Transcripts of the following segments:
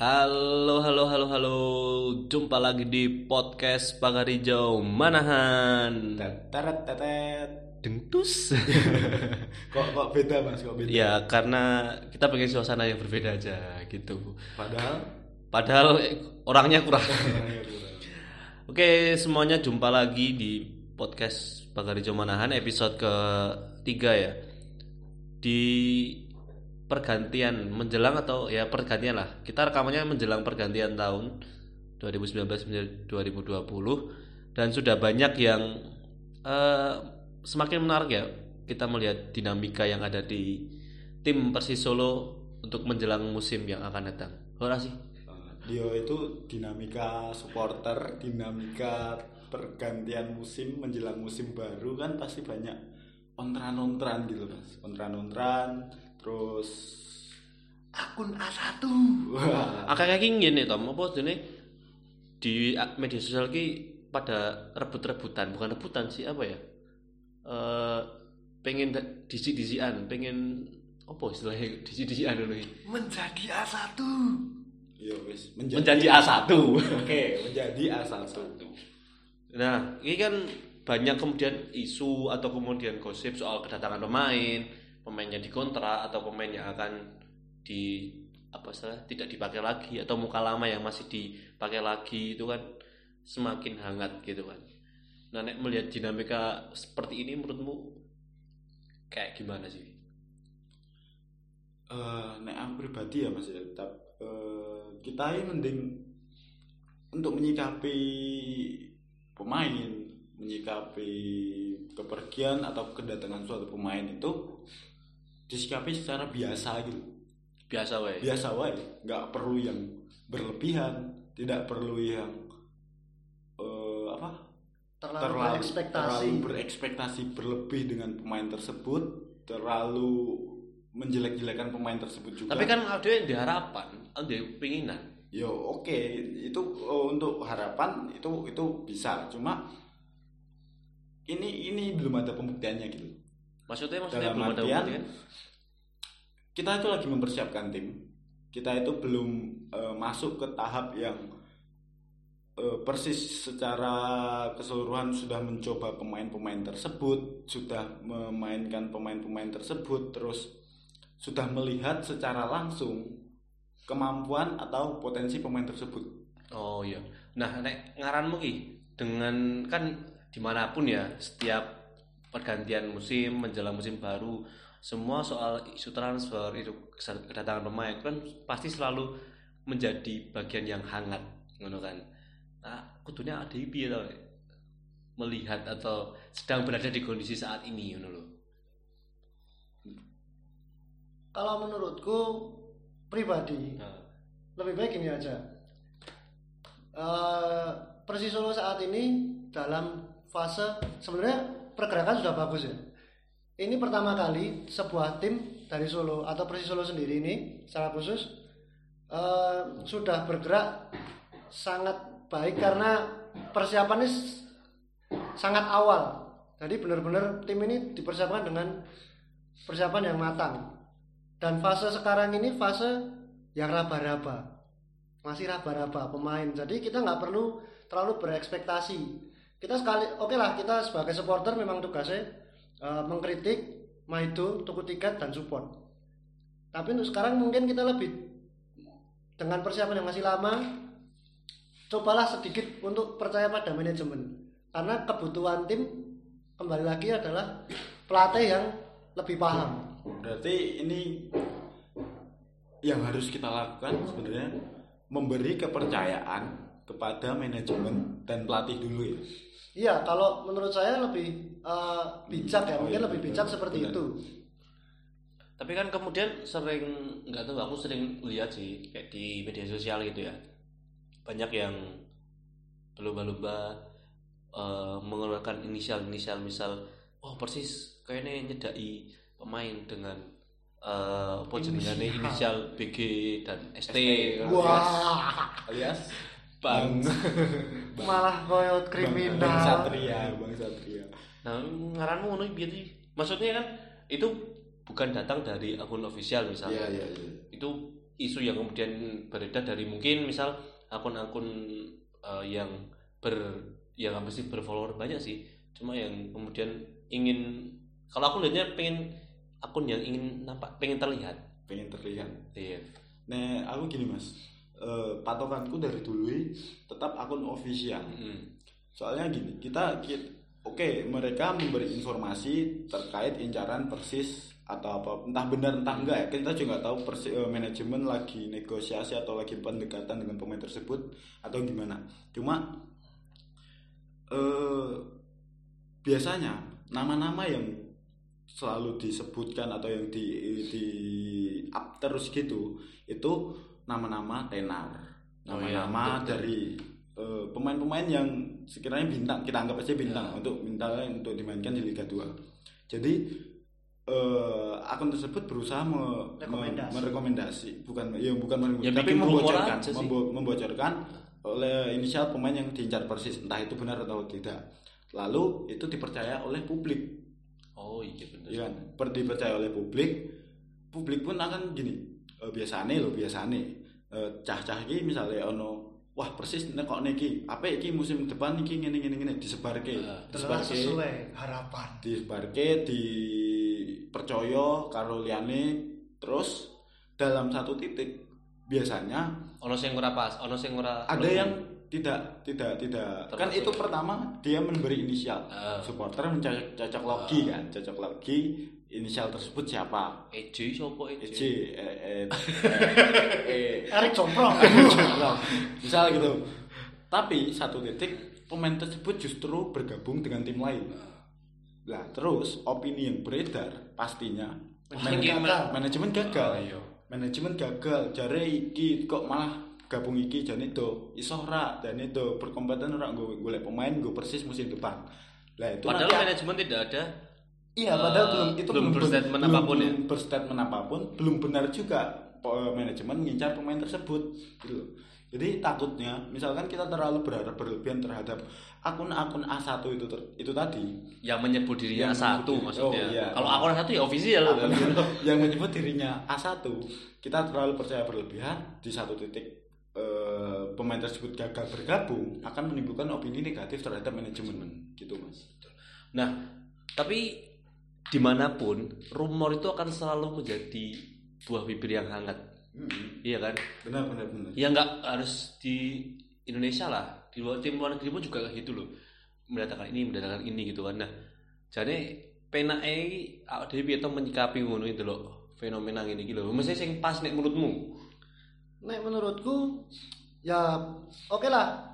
Halo, halo, halo, halo. Jumpa lagi di podcast Pagar Hijau Manahan. Teret tetet. Dengtus. Kok kok beda Mas? Kok beda? ya, karena kita pengen suasana yang berbeda aja gitu. Padahal Padahal eh, orangnya kurang. Oke, semuanya jumpa lagi di podcast Pagar Hijau Manahan episode ketiga ya. Di pergantian menjelang atau ya pergantian lah. Kita rekamannya menjelang pergantian tahun 2019 2020 dan sudah banyak yang eh, semakin menarik ya kita melihat dinamika yang ada di tim Persis Solo untuk menjelang musim yang akan datang. Ora sih? Dio itu dinamika supporter, dinamika pergantian musim menjelang musim baru kan pasti banyak ontran-ontran gitu Mas. Ontran-ontran terus akun A1. Wah. Akak iki ngene to, apa jenenge di media sosial ki pada rebut-rebutan, bukan rebutan sih apa ya? Eh pengen disi-disian, pengen apa istilahnya disi-disian dulu? Menjadi A1. Yo wis, Menjadi A1. Oke, menjadi A1. Nah, ini kan banyak kemudian isu atau kemudian gosip soal kedatangan pemain, pemainnya dikontrak atau pemain yang akan di apa salah tidak dipakai lagi atau muka lama yang masih dipakai lagi itu kan semakin hangat gitu kan. Nah, nek melihat dinamika seperti ini menurutmu kayak gimana sih? Eh, nek aku pribadi ya Mas ya, tetap eh, kita ini mending untuk menyikapi pemain, menyikapi kepergian atau kedatangan suatu pemain itu disikapi secara biasa gitu. Biasa wae. Biasa wae, nggak perlu yang berlebihan, tidak perlu yang eh, apa? terlalu, berekspektasi terlalu berekspektasi berlebih dengan pemain tersebut, terlalu menjelek-jelekan pemain tersebut juga. Tapi kan ada yang diharapan, ada yang pinginan. Yo oke itu eh, untuk harapan itu itu bisa cuma ini ini belum ada pembuktiannya gitu. Maksudnya maksudnya Dalam belum ada artian, kan? Kita itu lagi mempersiapkan tim. Kita itu belum eh, masuk ke tahap yang eh, persis secara keseluruhan sudah mencoba pemain-pemain tersebut, sudah memainkan pemain-pemain tersebut, terus sudah melihat secara langsung kemampuan atau potensi pemain tersebut. Oh iya. Nah, nek ngaranmu ki dengan kan di mana pun ya setiap pergantian musim menjelang musim baru semua soal isu transfer itu kedatangan pemain kan pasti selalu menjadi bagian yang hangat ngono kan. Nah, kudunya ada piye to melihat atau sedang berada di kondisi saat ini ngono lho. kalau menurutku pribadi Nah, lebih baik ini aja Eh, Persis Solo saat ini dalam fase sebenarnya pergerakan sudah bagus ya. Ini pertama kali sebuah tim dari Solo atau Persis Solo sendiri ini secara khusus eh, sudah bergerak sangat baik karena persiapannya sangat awal. Jadi benar-benar tim ini dipersiapkan dengan persiapan yang matang. Dan fase sekarang ini fase yang raba-raba. Masih raba-raba pemain. Jadi kita nggak perlu terlalu berekspektasi kita sekali oke lah kita sebagai supporter memang tugasnya eh, mengkritik maido tuku tiket dan support tapi untuk sekarang mungkin kita lebih dengan persiapan yang masih lama cobalah sedikit untuk percaya pada manajemen. Karena kebutuhan tim kembali lagi adalah pelatih yang lebih paham. Berarti ini yang harus kita lakukan sebenarnya memberi kepercayaan kepada manajemen dan pelatih dulu ya. Iya, kalau menurut saya lebih eh, bijak ya, Oh, mungkin iya, lebih bijak seperti Benar. itu. Tapi kan kemudian sering nggak tahu aku sering lihat sih kayak di media sosial gitu ya. Banyak yang berlomba-lomba eh, mengeluarkan inisial-inisial misal oh persis kayaknya nyedai pemain dengan eh apa jenengane Inisial. inisial BG dan ST. ST. Wah, Alias Bang. malah koyot Bang kriminal. Satria, Bang Satria. Nah, ngaranmu ngono piye sih? Maksudnya kan itu bukan datang dari akun official misalnya. Iya, iya, iya. Itu isu yang kemudian beredar dari mungkin misal akun-akun eh, yang ber yang apa sih berfollower banyak sih cuma yang kemudian ingin kalau aku lihatnya pengen akun yang ingin nampak pengen terlihat pengen terlihat iya nah aku gini mas eh, patokanku dari dulu tetap akun official. Mm. soalnya gini kita, ki- oke mereka memberi informasi terkait incaran persis atau apa entah benar entah enggak ya. Kita juga nggak tahu persi, eh, manajemen lagi negosiasi atau lagi pendekatan dengan pemain tersebut atau gimana. Cuma eh biasanya nama-nama yang selalu disebutkan atau yang di di up terus gitu itu nama-nama tenar Oh iya, nama-nama betul, betul. dari eh, pemain-pemain yang sekiranya bintang kita anggap aja bintang Ya. untuk bintang untuk dimainkan di Liga 2 jadi eh, akun tersebut berusaha me- me- Rekomendasi. merekomendasi bukan ya bukan merekomendasi Ya, tapi membocorkan membo- membocorkan oleh inisial pemain yang diincar persis entah itu benar atau tidak lalu itu dipercaya oleh publik oh iya benar Iya kan? Per- dipercaya oleh publik, publik pun akan gini. Eh, biasane loh, biasane. Eh, cah-cah iki misalnya ono wah persis nek kok niki, apa iki musim depan iki ngene ngene ngene disebarke. Telah disebarke, sesuai harapan. disebarke dipercaya karo liyane terus dalam satu titik biasanya ono sing ora pas ono sing ora ada yang tidak tidak tidak kan Termasuk. itu pertama dia memberi inisial Ah. supporter mencocok cocok logi kan cocok logi inisial tersebut siapa EJ sopo EJ EJ eh, eh, eh, Erik Comprong. misal gitu tapi satu titik pemain tersebut justru bergabung dengan tim lain lah terus opini yang beredar pastinya Manajemen gagal. manajemen gagal Oh, iya. manajemen gagal jare iki kok malah gabung iki jan itu iso ora? Dan itu berkompeten ora? Gue golek pemain gue persis musim depan. Lah itu padahal nanti- manajemen tidak ada. Iya padahal eh, belum itu belum berstatement belum- apa pun ya? belum berstatement apa pun belum benar juga po- manajemen mengincar pemain tersebut gitu loh. jadi takutnya misalkan kita terlalu berharap berlebihan terhadap akun-akun A1 itu ter- itu tadi. Yang menyebut dirinya Yang satu menyebut- maksudnya. oh, iya. kalau akun satu ya official Akun yang menyebut dirinya A1 kita terlalu percaya berlebihan di satu titik eh, pemain tersebut gagal bergabung akan menimbulkan opini negatif terhadap manajemen. Gitu mas. Nah tapi di mana pun rumor itu akan selalu menjadi buah bibir yang hangat. Iya kan? Benar benar benar. Ya nggak harus di Indonesia lah. Di luar tim luar negeri pun juga gitu loh. Mendatangkan ini mendatangkan ini gitu kan. Nah jadi pena piye to menyikapi ngono itu loh fenomena ini gitu loh. Mesti sing pas nek menurutmu Nek menurutku ya oke lah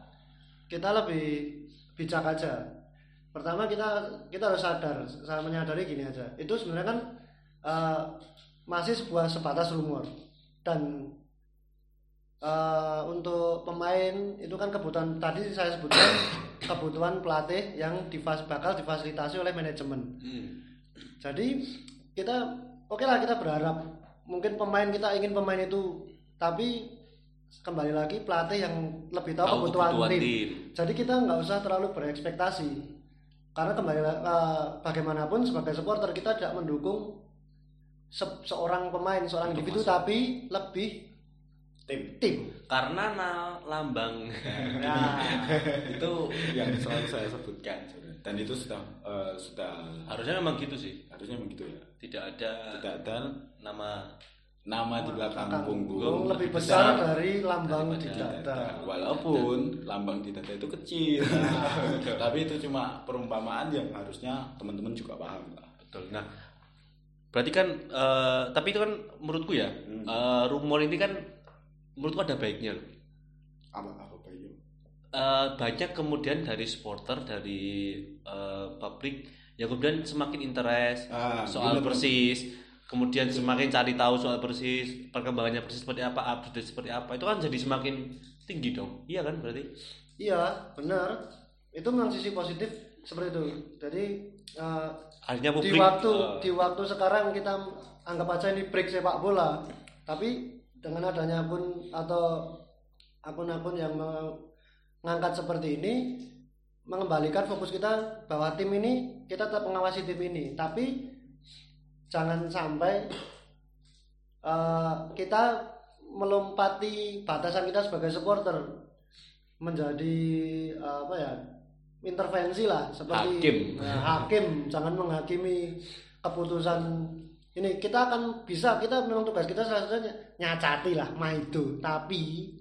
kita lebih bijak aja. Pertama kita kita harus sadar, saya menyadari gini aja. Itu sebenarnya kan eh, masih sebuah sebatas rumor dan eh, untuk pemain itu kan kebutuhan tadi saya sebutkan kebutuhan pelatih yang difas, bakal difasilitasi oleh manajemen. hmm. Jadi kita oke lah kita berharap mungkin pemain kita ingin pemain itu tapi kembali lagi pelatih yang lebih tahu, Tahu kebutuhan, kebutuhan tim. tim. Jadi kita nggak usah terlalu berekspektasi karena kembali eh, bagaimanapun sebagai supporter kita tidak mendukung se- seorang pemain seorang Untuk individu masuk. tapi lebih tim tim. karena na- lambang Nah, itu yang selalu saya sebutkan dan itu sudah eh, sudah harusnya memang gitu sih harusnya begitu ya tidak ada tidak ada nama nama di belakang punggung. lebih besar dari lambang di dada. walaupun lambang di dada itu kecil. Tapi itu cuma perumpamaan yang harusnya teman-teman juga paham. Lah betul. Nah berarti kan eh, tapi itu kan menurutku ya Hmm. eh, rumor ini kan menurutku ada baiknya loh. Apa apa baiknya? Eh, banyak kemudian dari supporter dari eh, publik yang kemudian semakin interest Ah, soal bener. persis kemudian semakin cari tahu soal persis perkembangannya persis seperti apa update seperti apa itu kan jadi semakin tinggi dong iya kan berarti Iya, benar. Itu memang sisi positif seperti itu. Jadi eh, akhirnya di publik waktu eh, di waktu sekarang kita anggap aja ini break sepak bola. Tapi dengan adanya akun atau akun-akun yang mengangkat seperti ini mengembalikan fokus kita bahwa tim ini kita tetap mengawasi tim ini. Tapi jangan sampai eh, kita melompati batasan kita sebagai supporter menjadi apa ya intervensi lah seperti Hakim. Nah, hakim. Jangan menghakimi keputusan ini. Kita akan bisa kita memang tugas kita salah satunya nyacati lah maido tapi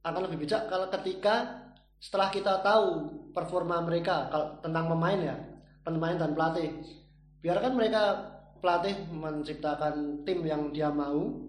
akan lebih bijak kalau ketika setelah kita tahu performa mereka kalau tentang pemain ya pemain dan pelatih. Biarkan mereka pelatih menciptakan tim yang dia mau.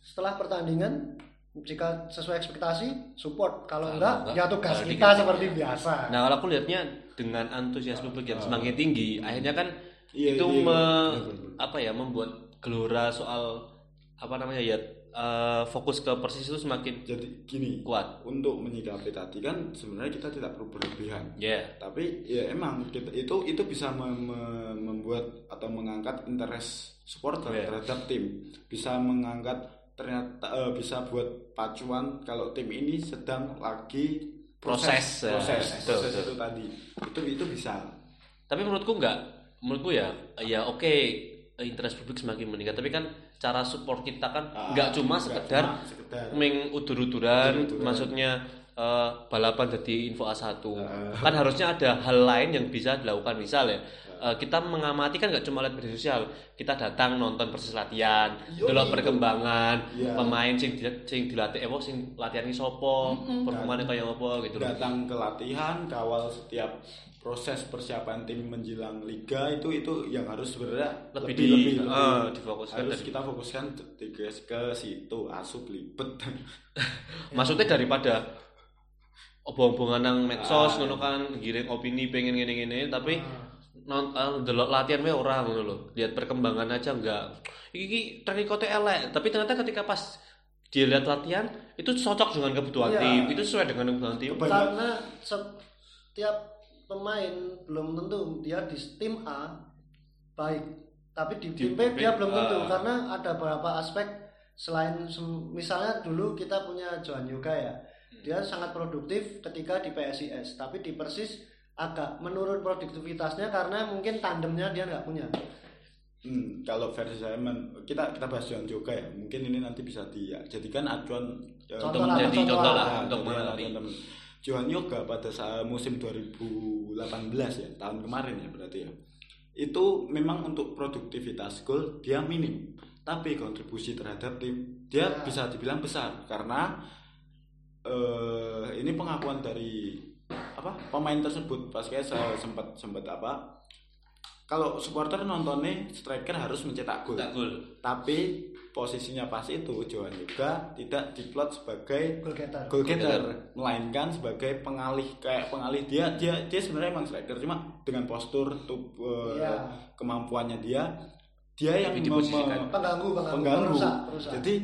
Setelah pertandingan jika sesuai ekspektasi support. Kalau enggak enggak, ya tugas kita diganti. seperti biasa. Nah, kalau aku lihatnya dengan antusiasme publik yang semakin tinggi, akhirnya kan Iya, itu iya, me- benar-benar. apa ya membuat gelora soal apa namanya ya eh, fokus ke Persis itu semakin Jadi gini, kuat. untuk menyikapi tadi kan sebenarnya kita tidak perlu berlebihan. Ya. Tapi ya emang kita, itu itu bisa mem- mem- membuat atau mengangkat interest supporter Iya. terhadap tim. Bisa mengangkat ternyata eh, bisa buat pacuan kalau tim ini sedang lagi Proses, ya. proses, Betul, proses betul. itu tadi. Itu itu bisa. Tapi menurutku enggak. Menurutku ya ya oke interest publik semakin meningkat, tapi kan cara support kita kan Ah, enggak cuma nggak sekedar cuma sekedar. meng udur-uduran, Udur-uduran. maksudnya eh, balapan jadi info A1. Ah. Kan harusnya ada hal lain yang bisa dilakukan misal ya. eh, kita mengamati kan nggak cuma lihat media sosial, kita datang nonton persis latihan, itu. perkembangan Iya. pemain sing sing dilatih, eh, sing latihan ini sopo, performanya kayak apa gitu datang ke latihan kawal setiap proses persiapan tim menjelang liga itu itu yang harus sebenarnya Lebih lebih di- lebih, lebih. eh, difokuskan harus kita fokuskan ke, ke, situ asup libet Maksudnya daripada obong-obongan nang medsos Ah. ngono kan ngirim opini pengen ngene-ngene tapi Ah. non eh, delok latihan wae ora ngono lho. Lihat perkembangan aja enggak. Iki trikote elek, tapi ternyata ketika pas dia lihat latihan itu cocok dengan kebutuhan Iya. tim, itu sesuai dengan kebutuhan tim. Karena setiap pemain belum tentu dia di tim A baik tapi di Di tim B dia belum tentu ah. karena ada beberapa aspek selain misalnya dulu kita punya Johan Yoga ya dia sangat produktif ketika di PSIS tapi di Persis agak menurun produktivitasnya karena mungkin tandemnya dia nggak punya Hmm, kalau versi saya men- kita kita bahas Johan juga ya mungkin ini nanti bisa dijadikan acuan eh, Contoh lah, menjadi contoh contoh lah. lah Nah, untuk mengenali. Johan Yoga pada saat musim 2018 ya tahun kemarin ya berarti ya itu memang untuk produktivitas gol dia minim tapi kontribusi terhadap tim dia Ya. bisa dibilang besar karena eh ini pengakuan dari apa pemain tersebut pas kayak saya sempat sempat apa kalau supporter nontonnya striker harus mencetak gol Tak gol. tapi posisinya pas itu Johan juga tidak diplot sebagai goal getter goal getter melainkan sebagai pengalih kayak pengalih dia dia dia sebenarnya emang striker cuma dengan postur tuh eh, Iya. kemampuannya dia dia yang mem- diposisikan. pengganggu pengganggu, pengganggu perusak, perusak. jadi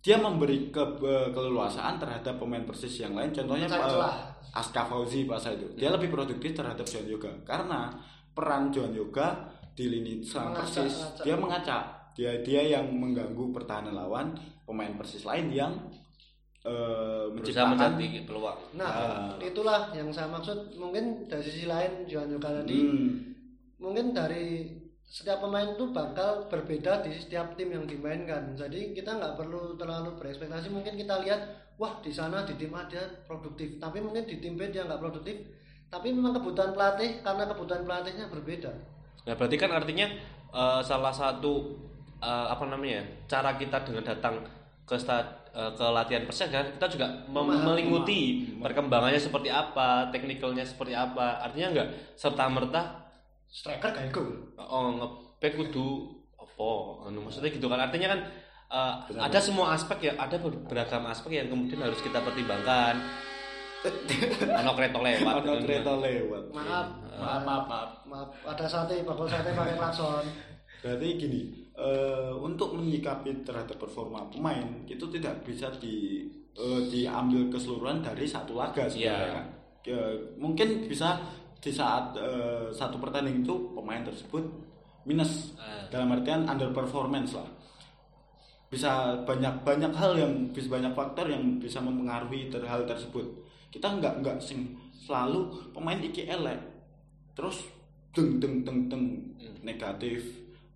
dia memberi ke, eh, keleluasaan terhadap pemain persis yang lain contohnya celah. Aska Fauzi pas itu dia lebih produktif terhadap Johan Yoga karena peran Johan Yoga di lini serang Mengacak, persis mengacak. dia mengacak dia dia yang mengganggu pertahanan lawan pemain persis lain yang eh, Berusaha menciptakan mencari peluang. Nah, Ah. itulah yang saya maksud. Mungkin dari sisi lain Johan Yoga tadi, Hmm, mungkin dari setiap pemain itu bakal berbeda di setiap tim yang dimainkan. Jadi kita nggak perlu terlalu berekspektasi. Mungkin kita lihat, wah di sana di tim A dia produktif, tapi mungkin di tim B dia nggak produktif. Tapi memang kebutuhan pelatih karena kebutuhan pelatihnya berbeda. Nah, berarti kan artinya eh, salah satu eh, apa namanya? cara kita dengan datang ke eh, ke latihan persen kan kita juga mem- melimuti perkembangannya seperti apa, teknikalnya seperti apa. Artinya enggak serta merta Striker gak gol. oh ngeback kudu apa anu, maksudnya gitu kan artinya kan eh, ada semua aspek ya ada beragam aspek yang kemudian harus kita pertimbangkan ono kereta lewat ada gitu. kereta lewat Maaf, maaf maaf, maaf. Maaf, ada sate, bakul sate pakai klakson. Berarti gini, eh, untuk menyikapi terhadap performa pemain itu tidak bisa di eh, diambil keseluruhan dari satu laga sebenarnya. Iya. kan. Ya, mungkin bisa di saat eh, satu pertandingan itu pemain tersebut minus Ah. dalam artian underperformance lah. Bisa banyak banyak hal yang bisa banyak faktor yang bisa mempengaruhi ter, hal tersebut. Kita nggak nggak sing selalu pemain iki elek terus deng deng deng deng negatif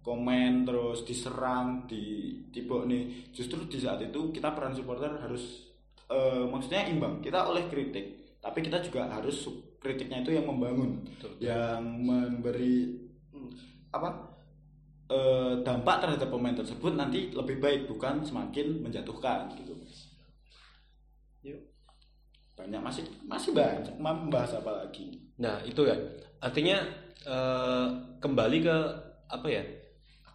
komen terus diserang di tipe nih justru di saat itu kita peran supporter harus eh, maksudnya imbang kita oleh kritik tapi kita juga harus kritiknya itu yang membangun Betul. yang memberi hmm, apa eh, dampak terhadap pemain tersebut nanti lebih baik bukan semakin menjatuhkan gitu Yuk. banyak masih masih banyak membahas apa lagi Nah, itu kan. Artinya eh, kembali ke apa ya?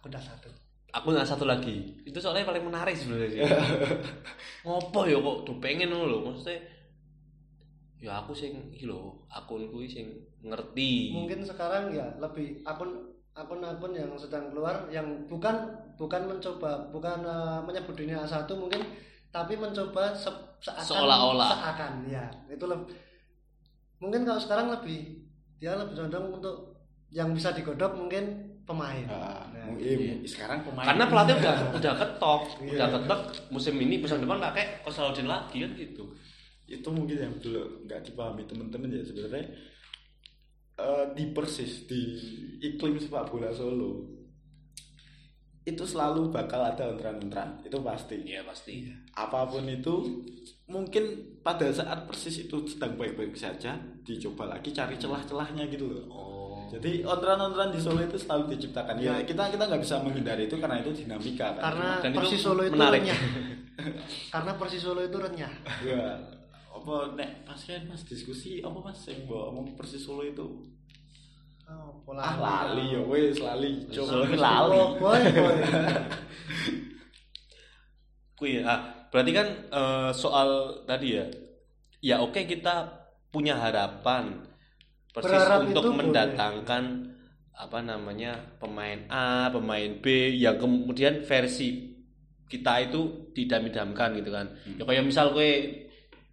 Aku udah satu Aku nggak satu lagi. Itu soalnya paling menarik sebenarnya sih. Ngopo ya kok tuh pengen lho. Maksudnya ya aku sing iki lho, akun kuwi sing ngerti. mungkin sekarang ya lebih akun akun-akun yang sedang keluar yang bukan bukan mencoba bukan eh, menyebut dunia A1 mungkin tapi mencoba se- seakan Seolah-olah. seakan ya itu leb- mungkin kalau sekarang lebih dia lebih condong untuk yang bisa digodok mungkin pemain Nah, Nah, mungkin sekarang pemain Karena pelatih udah udah ketok, Iya. udah ketok musim ini musim depan pakai Kosaludin lagi kan gitu. itu mungkin yang dulu nggak dipahami teman-teman ya sebenarnya eh, di persis di iklim sepak bola Solo itu selalu bakal ada ontran-ontran itu pasti Iya pasti. apa pun itu mungkin pada saat persis itu sedang baik-baik saja dicoba lagi cari celah-celahnya gitu loh Oh. Jadi ontran-ontran di Solo itu selalu diciptakan. Ya kita kita nggak bisa menghindari itu karena itu dinamika kan. Karena Dan itu Persis Solo itu menarik. renyah. Karena Persis Solo itu renyah. Ya apa nek pas kan mas diskusi apa mas yang bawa ngomong persis Solo itu? Oh, pola ah lali? ya wes lali. Solo coba lali. Oh, boy, boy. Kui, ah, berarti kan eh, soal tadi ya, ya oke kita punya harapan persis Berharap untuk itu boleh. mendatangkan apa namanya pemain A, pemain B yang kemudian versi kita itu didam-damkan gitu kan. Ya kayak misal gue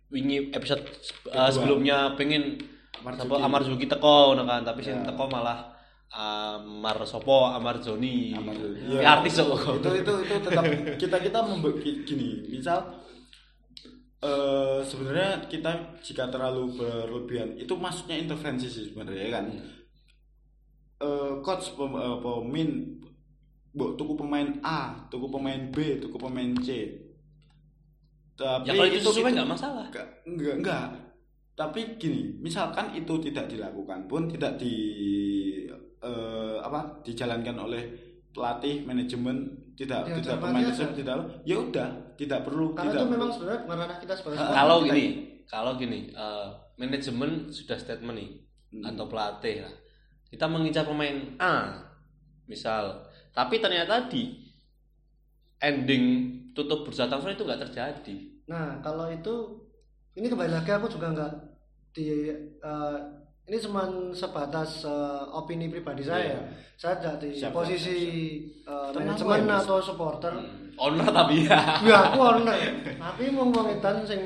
wingi episode Kedua. sebelumnya pengen Amar Zuki. Amar Zuki teko ngono kan, tapi sing Ya. teko malah Amar Sopo, Amar Joni. Amar. Ya, Iya. artis kok. itu itu itu tetap kita kita membagi gini misal eh sebenarnya kita jika terlalu berlebihan itu maksudnya intervensi sih sebenarnya ya kan Eh coach pem, eh, pemain Mbok tuku pemain A, tuku pemain B, tuku pemain C. Tapi Ya kalau itu sesuai nggak masalah. Enggak, enggak, enggak. Tapi gini, misalkan itu tidak dilakukan pun tidak di eh, apa dijalankan oleh pelatih, manajemen, tidak Ya, tidak pemain tersebut tidak ya udah, tidak perlu karena tidak itu memang perlu. sebenarnya bukan ranah kita sebagai Nah, kalau Kita- gini, kalau gini, eh, manajemen sudah statement nih Hmm. atau pelatih lah. Kita mengincar pemain A, misal, tapi ternyata di ending tutup bursa transfer itu nggak terjadi. Nah, kalau itu ini kembali lagi aku juga nggak di eh, ini cuma sebatas eh, opini pribadi saya. Iya. Saya tidak di Siap, posisi eh, Tenang, manajemen Mas. atau supporter. Hmm. Owner tapi ya. Ya aku owner. Tapi mau ngomong edan sing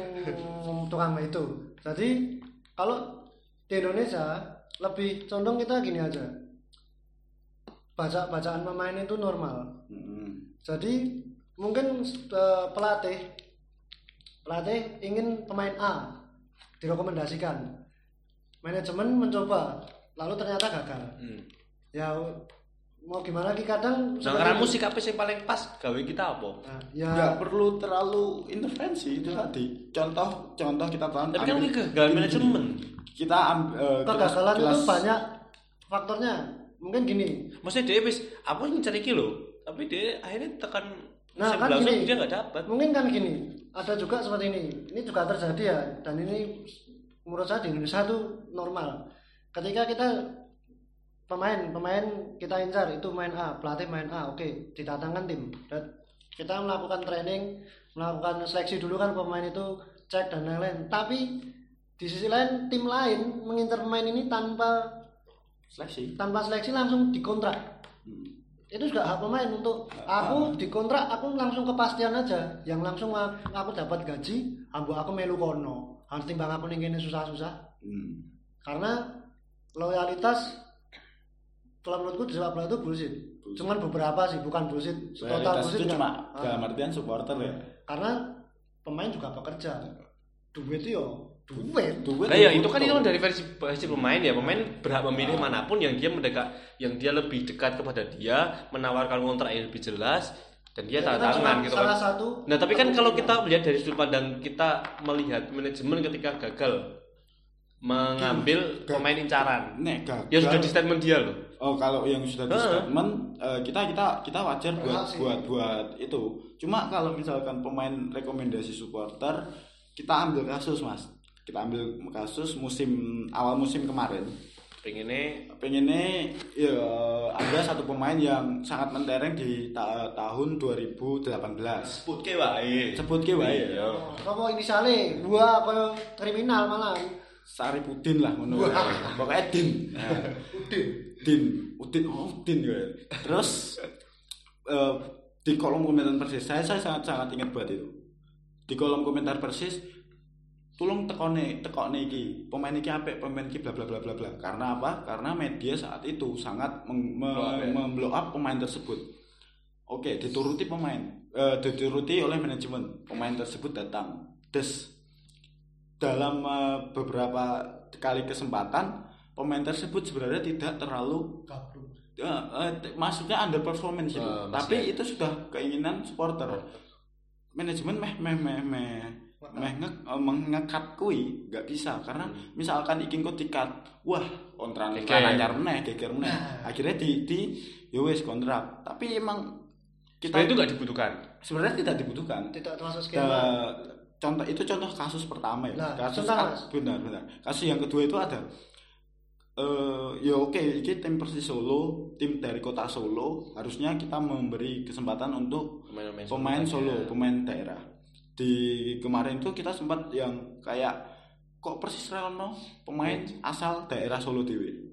tukang itu. Jadi kalau di Indonesia lebih condong kita gini aja. Baca bacaan pemain itu normal. Hmm. Jadi mungkin eh, pelatih pelatih ingin pemain A direkomendasikan. Manajemen mencoba, lalu ternyata gagal. Hmm. Ya mau gimana lagi kadang Nah, karena musik apa sih paling pas gawe kita apa? Nah, ya nggak perlu terlalu intervensi itu tadi. Contoh contoh kita tahu Tapi kan gini, manajemen. Kita ambil kegagalan itu banyak faktornya. Mungkin gini. Maksudnya dia wis apa yang cari kilo, tapi dia akhirnya tekan Nah, kan gini. dia nggak dapat. Mungkin kan gini. Ada juga seperti ini. Ini juga terjadi ya dan ini menurut saya di Indonesia itu normal. Ketika kita pemain pemain kita incar itu main A pelatih main A oke didatangkan tim dan kita melakukan training melakukan seleksi dulu kan pemain itu cek dan lain-lain tapi di sisi lain tim lain mengincar pemain ini tanpa seleksi. tanpa seleksi langsung dikontrak Hmm. itu juga hak pemain untuk aku dikontrak aku langsung kepastian aja yang langsung aku, aku dapat gaji ambu aku melu kono harus timbang aku ning kene susah-susah Hmm. karena loyalitas kalau menurutku di sepak bola itu bullshit. Bullshit. Cuman beberapa sih, bukan bullshit. Total Loyalitas bullshit itu cuma Ah, dalam artian supporter ya. karena pemain juga bekerja. duit yo duit duit Nah ya itu kan itu kan dari versi versi pemain ya pemain berhak memilih mana pun yang dia mendekat yang dia lebih dekat kepada dia menawarkan kontrak yang lebih jelas dan dia Ya, tanda kita tangan cuma gitu salah kan. satu Nah tapi kan kalau kita melihat dari sudut pandang kita melihat manajemen ketika gagal mengambil Gagal. pemain incaran nek gagal ya sudah di statement dia loh. Oh kalau yang sudah di statement eh, kita kita kita wajar buat buat buat itu. Cuma kalau misalkan pemain rekomendasi supporter kita ambil kasus mas. Kita ambil kasus musim awal musim kemarin. Pengennya Pengennya ya ada satu pemain yang sangat mentereng di ta- tahun 2018. sebut ke wae. Sebut ke wae. Iya. apa inisialnya gua koyo kriminal malah Sari Pudin lah ngono. Pokoknya Din. Udin Din, Udin, oh Udin ya. Terus eh, di kolom komentar persis, saya saya sangat sangat ingat banget itu. Di kolom komentar persis, tolong tekone tekone iki pemain iki apik pemain iki bla bla bla bla bla. Karena apa? Karena media saat itu sangat meng- me- Blow up ya? memblow up pemain tersebut. Oke, dituruti pemain, eh, dituruti oleh manajemen. Pemain tersebut datang. Des dalam eh, beberapa kali kesempatan pemain tersebut sebenarnya tidak terlalu eh, eh, t- maksudnya underperformance itu. Eh, tapi masih- itu sudah keinginan supporter. Manajemen meh meh meh meh meh nge, eh, mengekat kui nggak bisa. Karena misalkan iking kok dikat wah kontrak Geger. anyar meneh geger meneh. Akhirnya di di ya wis kontrak. Tapi emang kita Sebenarnya itu nggak dibutuhkan. sebenarnya tidak dibutuhkan. Tidak termasuk Da- skema. contoh itu contoh kasus pertama ya. Nah, kasus benar benar. Kasus yang kedua itu ada eh ya oke ini tim Persis Solo tim dari kota Solo harusnya kita memberi kesempatan untuk Pemain-pemain pemain Solo ya. pemain daerah di kemarin itu kita sempat yang kayak kok Persis Reono pemain asal daerah Solo dewe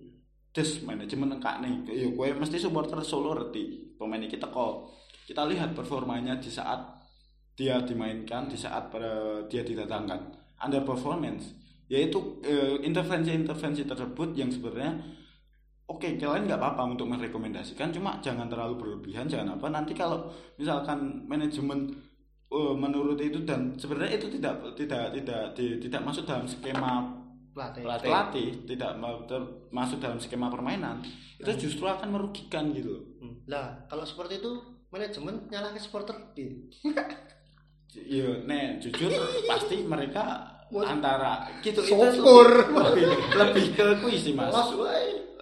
des manajemen engkak nih. Ya gue mesti supporter Solo reti. Pemain ini teko kita lihat performanya di saat dia dimainkan di saat pada dia didatangkan. Under performance yaitu eh, intervensi-intervensi tersebut yang sebenarnya oke kalian nggak apa-apa untuk merekomendasikan cuma jangan terlalu berlebihan jangan apa. Nanti kalau misalkan manajemen eh, menurut itu dan sebenarnya itu tidak tidak tidak di- tidak masuk dalam skema pelatih Pelatih. pelatih tidak masuk dalam skema permainan itu justru akan merugikan gitu loh. lah kalau seperti itu manajemen nyalahin supporter? Iya, nih jujur pasti mereka antara gitu itu lebih, lebih ke kuis sih mas. Mas.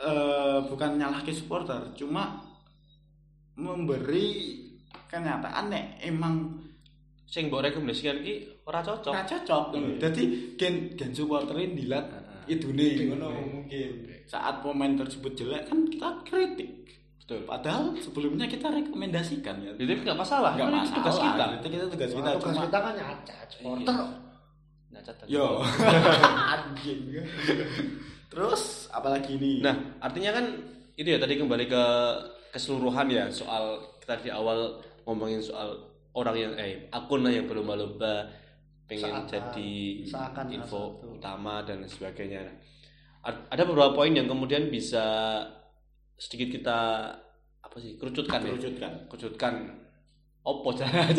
Eh, bukan nyalahke supporter, cuma memberi kenyataan nek emang Sing mbok rekomendasikan iki ora cocok. ora cocok. Iya. Jadi gen gen dilat Heeh. idune ngono mungkin. Saat pemain tersebut jelek kan kita kritik. Betul. Padahal sebelumnya kita rekomendasikan ya. Itu nggak masalah. Nggak Kan itu tugas masalah. kita. Itu kita tugas kita tugas kita kan nyacat supporter Nah, catat. Yo. Anjing. Terus apalagi ini? Nah, artinya kan itu ya tadi kembali ke keseluruhan ya soal kita di awal ngomongin soal orang yang eh akun lah yang berlomba-lomba pengen Seakan- jadi seakan info satu. utama dan sebagainya. Ad- Ada beberapa poin yang kemudian bisa sedikit kita apa sih kerucutkan ya? Kerucutkan. Kerucutkan. Opo jangan.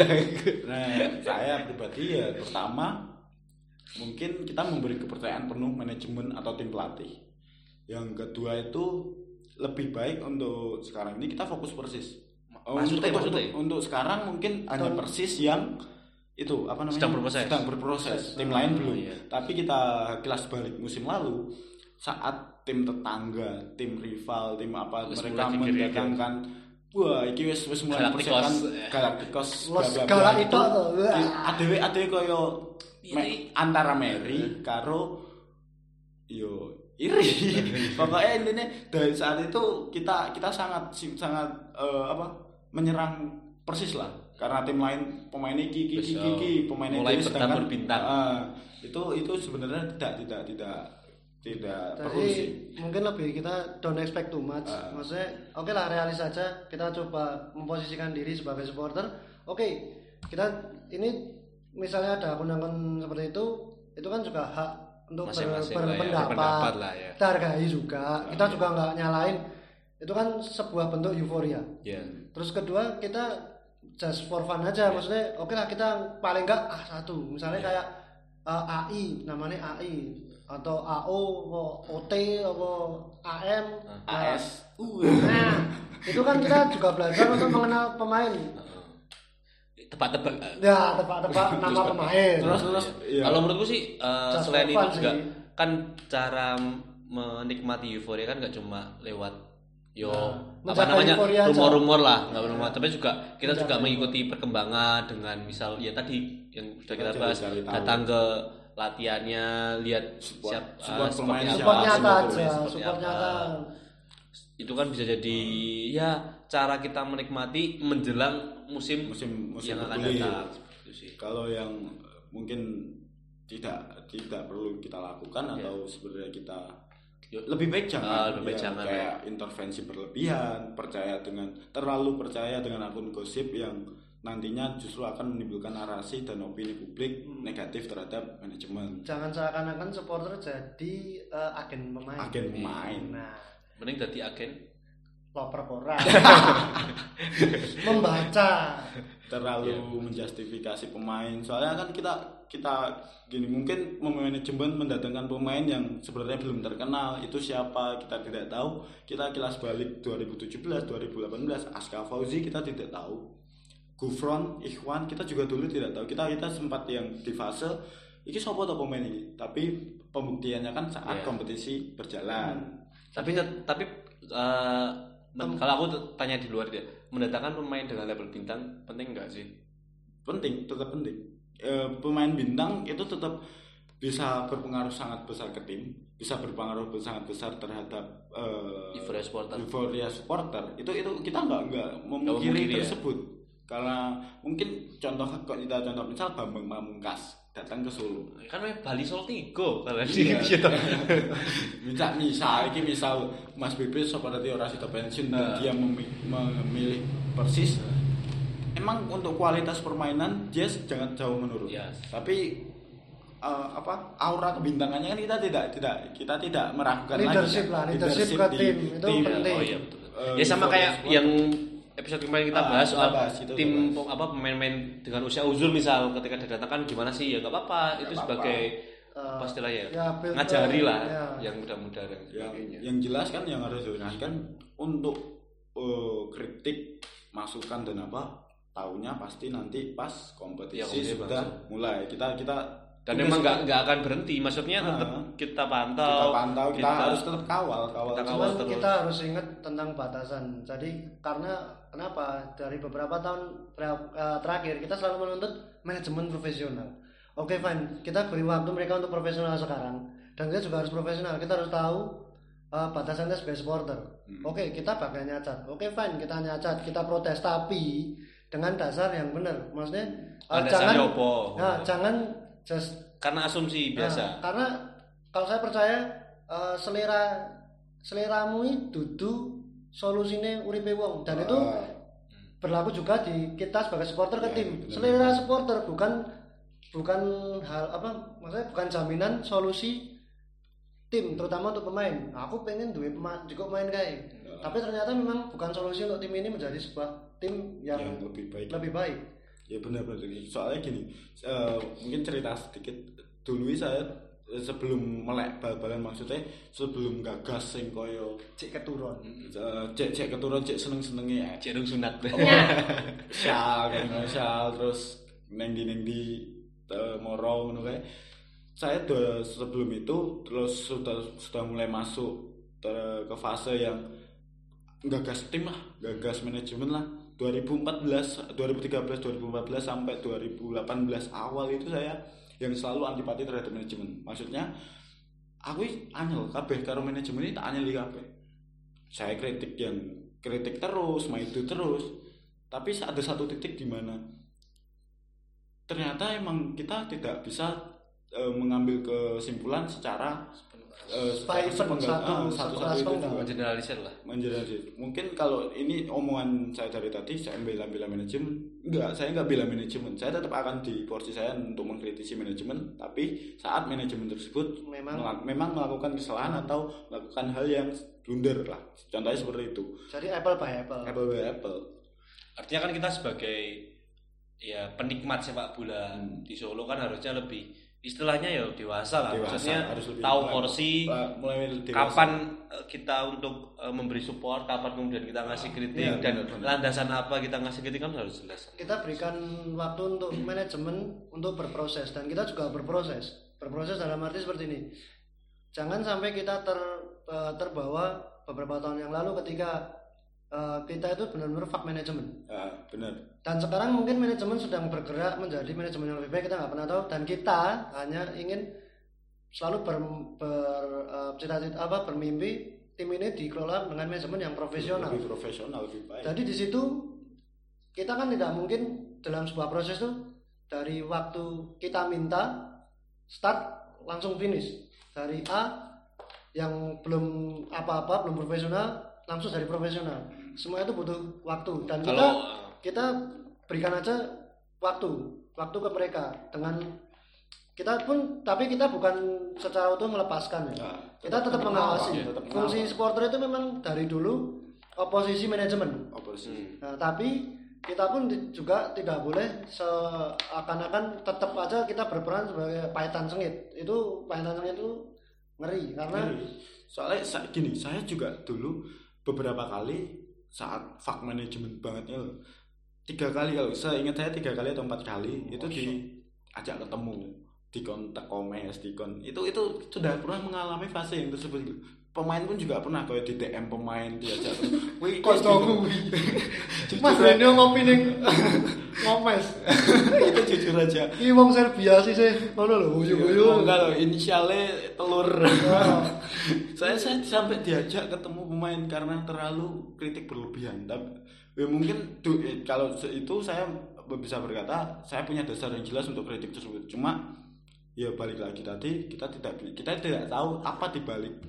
Nah, saya pribadi ya pertama mungkin kita memberi kepercayaan penuh manajemen atau tim pelatih. Yang kedua itu lebih baik untuk sekarang ini kita fokus persis. Oh, Maksudnya, untuk, maksudnya? untuk, untuk sekarang mungkin hanya persis yang itu apa namanya Sedang berproses. sedang berproses. tim Ah, lain belum iya. tapi kita kilas balik musim lalu saat tim tetangga tim rival tim apa Wis mereka mendatangkan wah iki wis wis mulai Galacticos bla, Los galak Itu adewe adewe koyo Iri. me- antara Mary karo yo iri pokoknya intinya dari saat itu kita kita sangat sangat eh, apa menyerang persis lah karena tim lain pemain ini kiki kiki Betul. kiki pemain Mulai ini bertabur bintang. Ah, itu itu sebenarnya tidak tidak tidak tidak perlu Jadi sih mungkin lebih kita don't expect too much. Ah. Maksudnya oke lah realis saja kita coba memposisikan diri sebagai supporter. Oke, kita ini misalnya ada akun-akun seperti itu, itu kan juga hak untuk ber- Masing-masing lah ya, berpendapat. berpendapat lah ya. Kita hargai juga. Kita juga nggak nyalain. Itu kan sebuah bentuk euforia. Ya. Terus kedua kita just for fun aja, maksudnya oke lah kita paling enggak ah satu, misalnya kayak eh, AI namanya AI atau AO OT apa AM AS. nah itu kan kita juga belajar untuk mengenal pemain. Tebak-tebak. Ya tebak-tebak nama pemain. Terus terus. Iya. kalau menurutku sih Just selain itu juga sih. kan cara menikmati euforia kan nggak cuma lewat yo Nah, apa namanya? rumor-rumor lah nggak rumor tapi juga kita juga mengikuti perkembangan dengan misal ya tadi yang sudah kita bahas datang ke latihannya lihat Support- siap support siapa, support apa, nyata aja support nyata itu kan bisa jadi ya cara kita menikmati menjelang musim, musim musim yang akan datang. Kalau yang mungkin tidak tidak perlu kita lakukan Iya. atau sebenarnya kita. Lebih baik jangan. Ah, lebih baik Ya, jangan, kayak intervensi berlebihan percaya dengan terlalu percaya dengan akun gosip yang nantinya justru akan menimbulkan narasi dan opini publik Hmm. negatif terhadap manajemen. Jangan seakan-akan supporter jadi eh, agen pemain. Agen pemain. Nah. Mending jadi agen loper koran. Membaca. Terlalu Iya. menjustifikasi pemain. Soalnya kan kita kita gini mungkin manajemen mendatangkan pemain yang sebenarnya belum terkenal itu siapa kita tidak tahu. Kita kilas balik 2017 2018 Aska Fauzi kita tidak tahu. Gufron Ikhwan kita juga dulu tidak tahu. Kita kita sempat yang di fase ini siapa tuh pemain ini tapi pembuktiannya kan saat Iya. kompetisi berjalan. Tapi tapi eh, men- kalau aku tanya di luar dia mendatangkan pemain dengan label bintang penting nggak sih? Penting tetap penting. Eh, pemain bintang itu tetap bisa berpengaruh sangat besar ke tim bisa berpengaruh sangat besar terhadap eh, Euforia supporter. euforia supporter. Itu itu kita nggak nggak memungkiri ya. tersebut. Karena mungkin contoh kita contoh misal Bambang Pamungkas datang ke Solo. Kan memang Bali Solo Tigo kalau Iya. di gitu misal misal ini misal Mas Bebe seperti orang sudah pensiun dan Nah. dia memi- memilih persis. Emang untuk kualitas permainan dia jangan jauh menurun. Yes. tapi eh, apa aura kebintangannya kan kita tidak tidak kita tidak meragukan Leadership lagi lah, leadership ke di tim, itu penting. oh iya betul. Eh, ya sama kayak yang episode kemarin kita Ah, bahas kita soal bahas, itu tim kita bahas. apa pemain-pemain dengan usia uzur misal ketika didatangkan gimana sih ya nggak apa-apa itu apa-apa. sebagai Eh, apa istilahnya ya, build- ngajari lah ya. yang muda-muda dan yang sebagainya yang jelas kan yang harus dijelaskan untuk eh, kritik masukan dan apa tahunya pasti nanti pas Ya, kompetisi kompetisi sudah langsung. mulai kita kita dan memang nggak kita- nggak akan berhenti maksudnya Ah. tetap kita pantau kita pantau kita, harus tetap kawal kawal Kita kawal terus. kita harus ingat tentang batasan. Jadi karena kenapa dari beberapa tahun eh, terakhir kita selalu menuntut manajemen profesional. Oke fine, kita beri waktu mereka untuk profesional sekarang dan kita juga harus profesional. Kita harus tahu eh, batasannya sebagai supporter. Hmm. Oke kita bakal nyacat. Oke fine kita nyacat, kita protes tapi dengan dasar yang benar. Maksudnya Ada jangan opo? nah, jangan just karena asumsi Nah, biasa karena kalau saya percaya eh, selera seleramu itu dudu solusine uripe wong dan itu Ah, berlaku juga di kita sebagai supporter ke Ya, tim. benar. Selera supporter bukan bukan hal apa maksudnya bukan jaminan solusi tim terutama untuk pemain. Nah, aku pengen duit pemain juga main kayak. Ya. Tapi ternyata memang bukan solusi untuk tim ini menjadi sebuah tim yang, yang lebih baik lebih baik. ya benar-benar soalnya gini eh, mungkin cerita sedikit dulu saya sebelum melek bal-balan maksudnya sebelum gagas sing koyo Cek keturun. eh, cek cek keturun cek seneng senengnya cerung sunat. Syal kan syal terus neng di neng di eh, moro ngono kae. Saya udah sebelum itu terus sudah sudah mulai masuk ter- ke fase yang gagas tim lah gagas manajemen lah. 2014 2013 2014 sampai 2018 awal itu saya yang selalu antipati terhadap manajemen. Maksudnya aku anyel kabeh karo manajemen ini tak anyeli kabeh. Saya kritik yang kritik terus maidu terus. Tapi ada satu titik di mana ternyata emang kita tidak bisa eh, mengambil kesimpulan secara eh, event, sepenggal- satu- ah, satu satu individu. enggak. mengeneralisir lah mungkin kalau ini omongan saya dari tadi saya bela-bela manajemen enggak saya enggak bela manajemen saya tetap akan di porsi saya untuk mengkritisi manajemen tapi saat manajemen tersebut Memang melak- memang melakukan kesalahan atau melakukan hal yang blunder lah contohnya seperti itu jadi apple by apple. apple by apple artinya kan kita sebagai ya penikmat sepak bola Hmm. di Solo kan harusnya lebih istilahnya ya dewasa lah Dewasa, maksudnya harus lebih tahu mulai- porsi mulai dewasa. kapan eh, kita untuk eh, memberi support kapan kemudian kita ngasih kritik Iya, dan benar, benar. landasan apa kita ngasih kritik kan harus jelas kita berikan waktu untuk manajemen untuk berproses dan kita juga berproses berproses dalam arti seperti ini jangan sampai kita ter eh, terbawa beberapa tahun yang lalu ketika eh, kita itu benar-benar fuck manajemen Ah, benar. Dan sekarang mungkin manajemen sedang bergerak menjadi manajemen yang lebih baik kita nggak pernah tahu. Dan kita hanya ingin selalu ber, ber eh, cita-cita apa bermimpi tim ini dikelola dengan manajemen yang profesional. Lebih profesional lebih baik. Jadi di situ kita kan tidak mungkin dalam sebuah proses tuh dari waktu kita minta start langsung finish. Dari A yang belum apa-apa belum profesional langsung dari profesional semua itu butuh waktu dan kita kalau kita berikan aja waktu waktu ke mereka dengan kita pun tapi kita bukan secara utuh melepaskan ya Nah, kita tetap mengawasi ya, tetap fungsi mengawasi. supporter itu memang dari dulu oposisi manajemen oposisi Hmm. Nah, tapi kita pun juga tidak boleh seakan-akan tetap aja kita berperan sebagai pahitan sengit. Itu pahitan sengit itu ngeri karena Ngeri. soalnya gini saya juga dulu beberapa kali saat fuck manajemen bangetnya loh, tiga kali kalau saya ingat saya tiga kali atau empat kali itu diajak ketemu di kontak komes di kon itu itu sudah pernah mengalami fase yang tersebut pemain pun juga pernah kayak di DM pemain diajak Wih, kos jujur- Mas Rene ngopi ning ngopes. itu jujur aja. Iki wong Serbia sih sih. Ngono lho Oh, guyu-guyu. enggak loh inisialnya telur. Oh. saya saya sampai diajak ketemu pemain karena terlalu kritik berlebihan. Tapi ya mungkin du- eh, kalau itu saya bisa berkata saya punya dasar yang jelas untuk kritik tersebut. Cuma ya balik lagi tadi kita tidak kita tidak tahu apa dibalik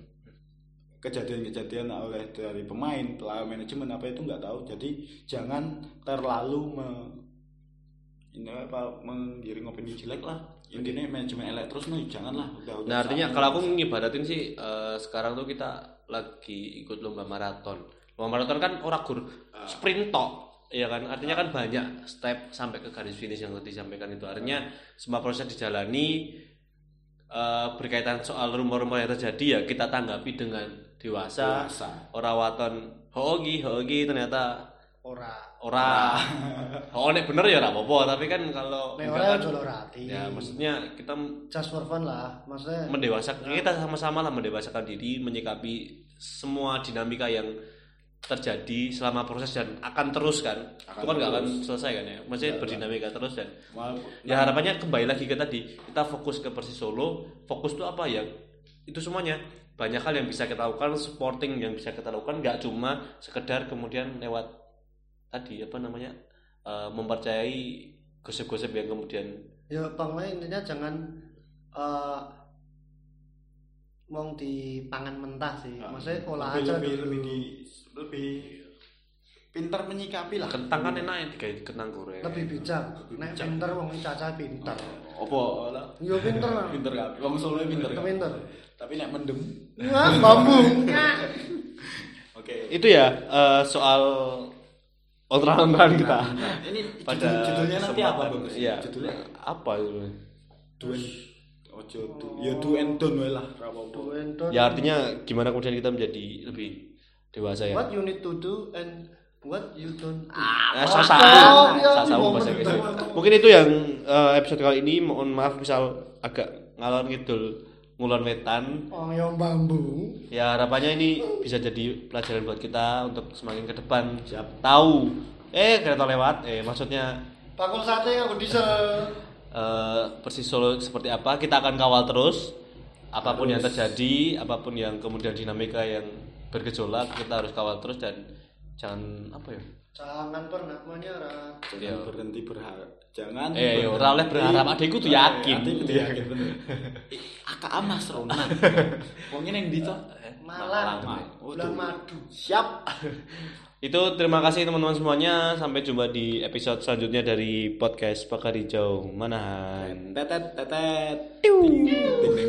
kejadian-kejadian oleh dari pemain pelayan manajemen apa itu nggak tahu. Jadi jangan terlalu me- ini apa menggiring opini jelek lah. Intinya manajemen elek terus nih janganlah. Udah udah Nah artinya kalau aku ngibaratin sih eh, sekarang tuh kita lagi ikut lomba maraton. Lomba maraton kan orang gur sprint tok, ya kan? Artinya kan banyak step sampai ke garis finish yang disampaikan itu. Artinya semua proses dijalani eh, berkaitan soal rumor-rumor yang terjadi ya kita tanggapi dengan dewasa. Dewasa. Orang waton hoki hoki ternyata Ora. ora. oh nek bener ya ora apa-apa, tapi kan kalau Nek ora kan, lorati. ya maksudnya kita just for fun lah. Maksudnya mendewasakan kita sama-sama lah mendewasakan diri menyikapi semua dinamika yang terjadi selama proses dan akan terus kan Akan itu kan nggak akan selesai kan ya maksudnya Iya, berdinamika terus dan Walaupun- ya harapannya kembali lagi ke tadi kita fokus ke Persis Solo fokus itu apa ya itu semuanya banyak hal yang bisa kita lakukan supporting yang bisa kita lakukan nggak cuma sekedar kemudian lewat tadi apa namanya eh, mempercayai gosip-gosip yang kemudian ya pokoknya intinya jangan eh wong dipangan mentah sih. Maksudnya olah lebih, aja lebih, dulu. lebih, di- lebih pintar menyikapi lah kentang kan enak ya digawe kentang goreng lebih bijak. Lebih Nek pinter wong caca pinter. opo lah Yo pinter lah. pinter kan wong Solo pinter kan Pinter. Tapi nek mendem. Wah, bambu. oke. Itu ya eh, soal obrolan kita. Nah, ini pada judul, judulnya nanti apa bagus iya. Judulnya? Apa itu do and ojo do ya do and don't wae lah. Ra apa-apa. Do and don't. ya artinya gimana kemudian kita menjadi lebih dewasa ya? What you need to do and what you don't do. Sasamu iya, sasamu iya, bahasa. Inggris. mungkin itu yang eh, episode kali ini mohon maaf misal agak ngalor ngidul ngulon wetan. Oh, yang bambu. ya harapannya ini bisa jadi pelajaran buat kita untuk semakin ke depan. Tahu. Eh kereta lewat. Eh maksudnya Bakul sate aku diesel. eh, Persis Solo seperti apa kita akan kawal terus. Apa pun yang terjadi apa pun yang kemudian dinamika yang bergejolak kita harus kawal terus dan jangan apa ya Jangan pernah menyerah. jangan Iya. berhenti berharap jangan Eh, yo, ora oleh berharap, adikku tuh yakin. adikku tuh yakin bener aka Mas Rona wong yang di Cok? Malang. Malang. Bulan tuh. madu. siap itu terima kasih teman-teman semuanya sampai jumpa di episode selanjutnya dari podcast Pakar Hijau Manahan tetet tetet ding ding ding